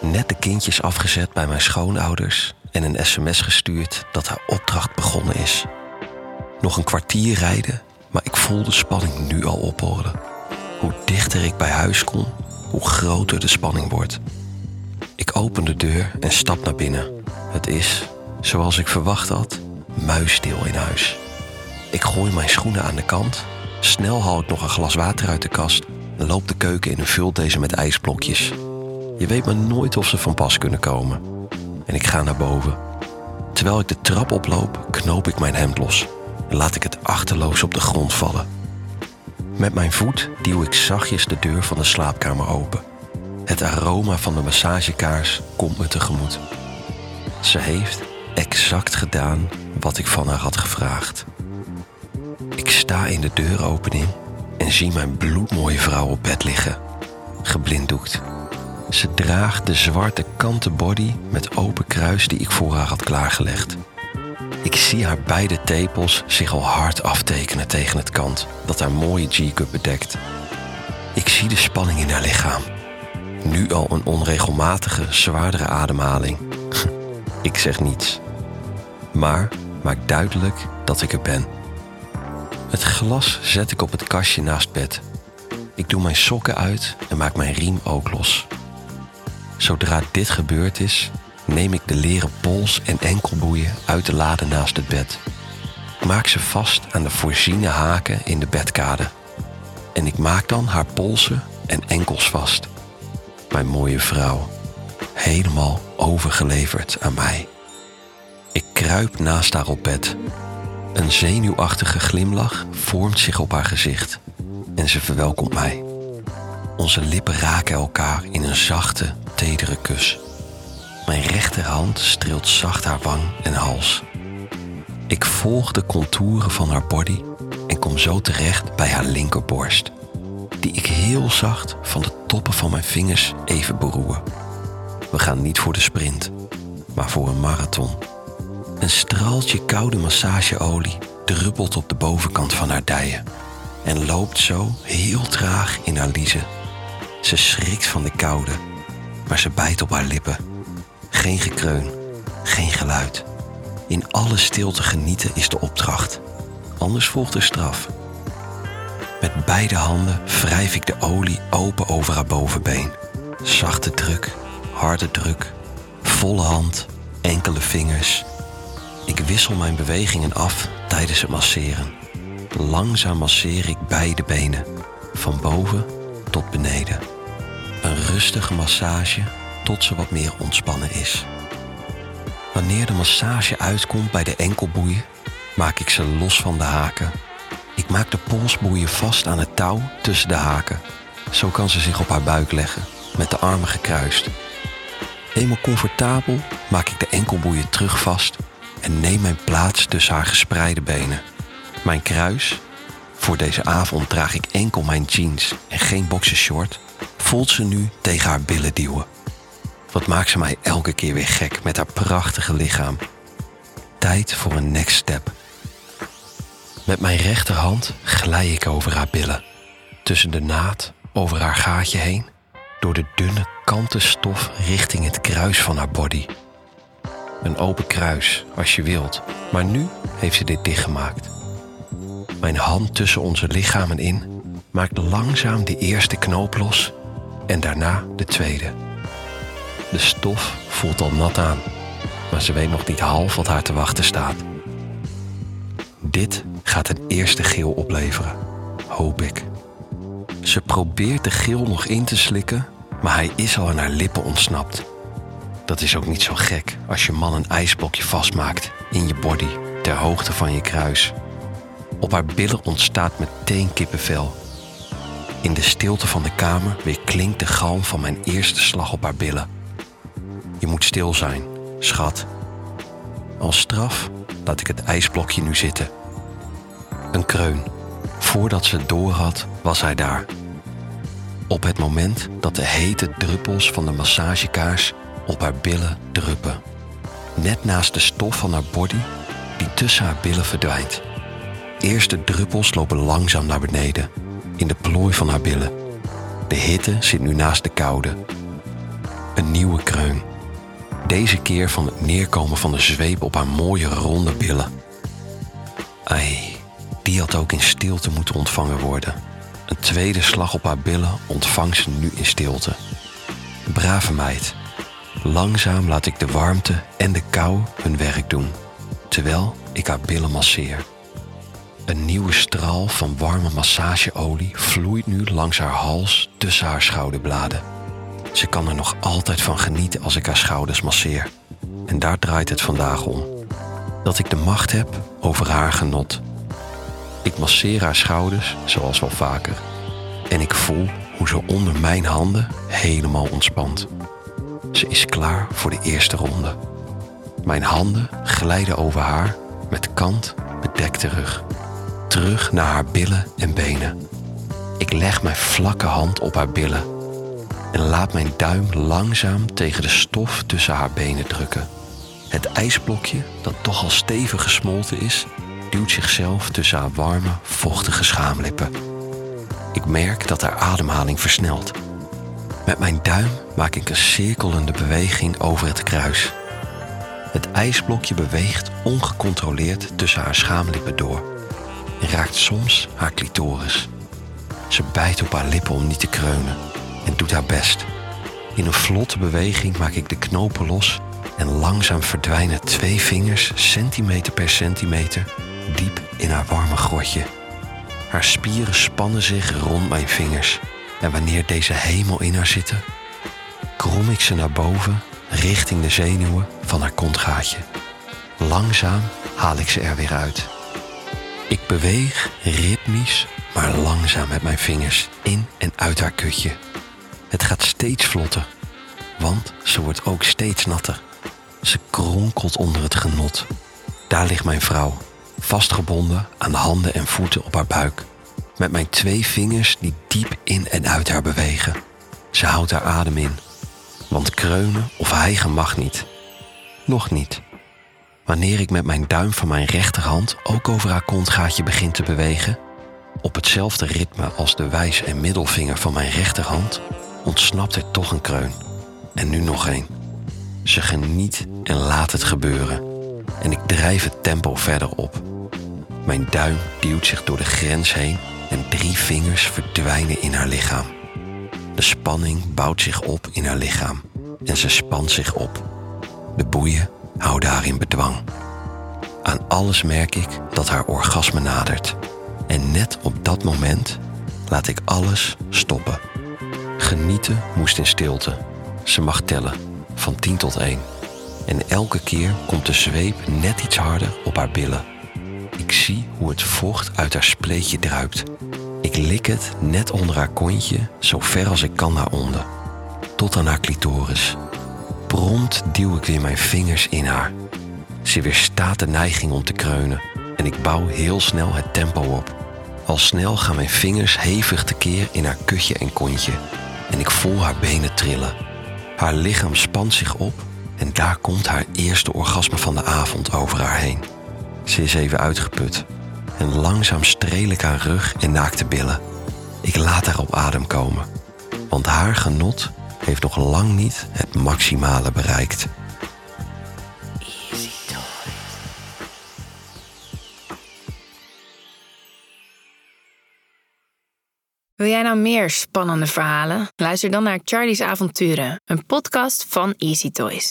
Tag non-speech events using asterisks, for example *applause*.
Net de kindjes afgezet bij mijn schoonouders en een sms gestuurd dat haar opdracht begonnen is. Nog een kwartier rijden, maar ik voel de spanning nu al ophoren. Hoe dichter ik bij huis kom, hoe groter de spanning wordt. Ik open de deur en stap naar binnen. Het is, zoals ik verwacht had, muisstil in huis. Ik gooi mijn schoenen aan de kant, snel haal ik nog een glas water uit de kast en loop de keuken in en vul deze met ijsblokjes. Je weet maar nooit of ze van pas kunnen komen. En ik ga naar boven. Terwijl ik de trap oploop, knoop ik mijn hemd los en laat ik het achterloos op de grond vallen. Met mijn voet duw ik zachtjes de deur van de slaapkamer open. Het aroma van de massagekaars komt me tegemoet. Ze heeft exact gedaan wat ik van haar had gevraagd. Ik sta in de deuropening en zie mijn bloedmooie vrouw op bed liggen, geblinddoekt. Ze draagt de zwarte kanten body met open kruis die ik voor haar had klaargelegd. Ik zie haar beide tepels zich al hard aftekenen tegen het kant dat haar mooie G-cup bedekt. Ik zie de spanning in haar lichaam. Nu al een onregelmatige, zwaardere ademhaling. *laughs* ik zeg niets. Maar maak duidelijk dat ik er ben. Het glas zet ik op het kastje naast bed. Ik doe mijn sokken uit en maak mijn riem ook los. Zodra dit gebeurd is, neem ik de leren pols en enkelboeien uit de lade naast het bed. Ik maak ze vast aan de voorziene haken in de bedkade. En ik maak dan haar polsen en enkels vast. Mijn mooie vrouw, helemaal overgeleverd aan mij. Ik kruip naast haar op bed. Een zenuwachtige glimlach vormt zich op haar gezicht en ze verwelkomt mij. Onze lippen raken elkaar in een zachte, tedere kus. Mijn rechterhand streelt zacht haar wang en hals. Ik volg de contouren van haar body en kom zo terecht bij haar linkerborst, die ik heel zacht van de toppen van mijn vingers even beroer. We gaan niet voor de sprint, maar voor een marathon. Een straaltje koude massageolie druppelt op de bovenkant van haar dijen en loopt zo heel traag in haar liezen. Ze schrikt van de koude, maar ze bijt op haar lippen. Geen gekreun, geen geluid. In alle stilte genieten is de opdracht. Anders volgt er straf. Met beide handen wrijf ik de olie open over haar bovenbeen. Zachte druk, harde druk, volle hand, enkele vingers. Ik wissel mijn bewegingen af tijdens het masseren. Langzaam masseer ik beide benen, van boven tot beneden. Een rustige massage tot ze wat meer ontspannen is. Wanneer de massage uitkomt bij de enkelboeien, maak ik ze los van de haken. Ik maak de polsboeien vast aan het touw tussen de haken. Zo kan ze zich op haar buik leggen, met de armen gekruist. Eenmaal comfortabel maak ik de enkelboeien terug vast en neem mijn plaats tussen haar gespreide benen. Mijn kruis, voor deze avond draag ik enkel mijn jeans en geen boxershort, voelt ze nu tegen haar billen duwen. Wat maakt ze mij elke keer weer gek met haar prachtige lichaam. Tijd voor een next step. Met mijn rechterhand glij ik over haar billen. Tussen de naad, over haar gaatje heen. Door de dunne kanten stof richting het kruis van haar body. Een open kruis, als je wilt. Maar nu heeft ze dit dichtgemaakt. Mijn hand tussen onze lichamen in maakt langzaam de eerste knoop los en daarna de tweede. De stof voelt al nat aan, maar ze weet nog niet half wat haar te wachten staat. Dit gaat een eerste geel opleveren, hoop ik. Ze probeert de geel nog in te slikken, maar hij is al aan haar lippen ontsnapt. Dat is ook niet zo gek als je man een ijsblokje vastmaakt in je body ter hoogte van je kruis. Op haar billen ontstaat meteen kippenvel. In de stilte van de kamer weer klinkt de galm van mijn eerste slag op haar billen. Je moet stil zijn, schat. Als straf laat ik het ijsblokje nu zitten. Een kreun. Voordat ze het doorhad, was hij daar. Op het moment dat de hete druppels van de massagekaars op haar billen druppen. Net naast de stof van haar body die tussen haar billen verdwijnt. Eerste druppels lopen langzaam naar beneden, in de plooi van haar billen. De hitte zit nu naast de koude. Een nieuwe kreun. Deze keer van het neerkomen van de zweep op haar mooie ronde billen. Ai, die had ook in stilte moeten ontvangen worden. Een tweede slag op haar billen ontvangt ze nu in stilte. Brave meid. Langzaam laat ik de warmte en de kou hun werk doen, terwijl ik haar billen masseer. Een nieuwe straal van warme massageolie vloeit nu langs haar hals tussen haar schouderbladen. Ze kan er nog altijd van genieten als ik haar schouders masseer. En daar draait het vandaag om. Dat ik de macht heb over haar genot. Ik masseer haar schouders, zoals wel vaker. En ik voel hoe ze onder mijn handen helemaal ontspant. Ze is klaar voor de eerste ronde. Mijn handen glijden over haar met kant bedekte rug. Terug naar haar billen en benen. Ik leg mijn vlakke hand op haar billen en laat mijn duim langzaam tegen de stof tussen haar benen drukken. Het ijsblokje, dat toch al stevig gesmolten is, duwt zichzelf tussen haar warme, vochtige schaamlippen. Ik merk dat haar ademhaling versnelt. Met mijn duim maak ik een cirkelende beweging over het kruis. Het ijsblokje beweegt ongecontroleerd tussen haar schaamlippen door en raakt soms haar clitoris. Ze bijt op haar lippen om niet te kreunen en doet haar best. In een vlotte beweging maak ik de knopen los en langzaam verdwijnen twee vingers centimeter per centimeter diep in haar warme grotje. Haar spieren spannen zich rond mijn vingers en wanneer deze hemel in haar zitten, krom ik ze naar boven richting de zenuwen van haar kontgaatje. Langzaam haal ik ze er weer uit. Ik beweeg ritmisch, maar langzaam met mijn vingers in en uit haar kutje. Het gaat steeds vlotter, want ze wordt ook steeds natter. Ze kronkelt onder het genot. Daar ligt mijn vrouw, vastgebonden aan de handen en voeten op haar buik. Met mijn twee vingers die diep in en uit haar bewegen. Ze houdt haar adem in, want kreunen of hijgen mag niet. Nog niet. Wanneer ik met mijn duim van mijn rechterhand ook over haar kontgaatje begin te bewegen, op hetzelfde ritme als de wijs- en middelvinger van mijn rechterhand, ontsnapt er toch een kreun. En nu nog een. Ze geniet en laat het gebeuren. En ik drijf het tempo verder op. Mijn duim duwt zich door de grens heen en drie vingers verdwijnen in haar lichaam. De spanning bouwt zich op in haar lichaam en ze spant zich op. De boeien houden haar in bedwang. Aan alles merk ik dat haar orgasme nadert. En net op dat moment laat ik alles stoppen. Genieten moest in stilte. Ze mag tellen, van 10 tot 1. En elke keer komt de zweep net iets harder op haar billen. Ik zie hoe het vocht uit haar spleetje druipt. Ik lik het net onder haar kontje, zo ver als ik kan naar onder. Tot aan haar clitoris. Prompt duw ik weer mijn vingers in haar. Ze weerstaat de neiging om te kreunen en ik bouw heel snel het tempo op. Al snel gaan mijn vingers hevig tekeer in haar kutje en kontje en ik voel haar benen trillen. Haar lichaam spant zich op en daar komt haar eerste orgasme van de avond over haar heen. Ze is even uitgeput en langzaam streel ik haar rug en naakte billen. Ik laat haar op adem komen, want haar genot heeft nog lang niet het maximale bereikt. Wil jij nou meer spannende verhalen? Luister dan naar Charlie's Avonturen, een podcast van Easy Toys.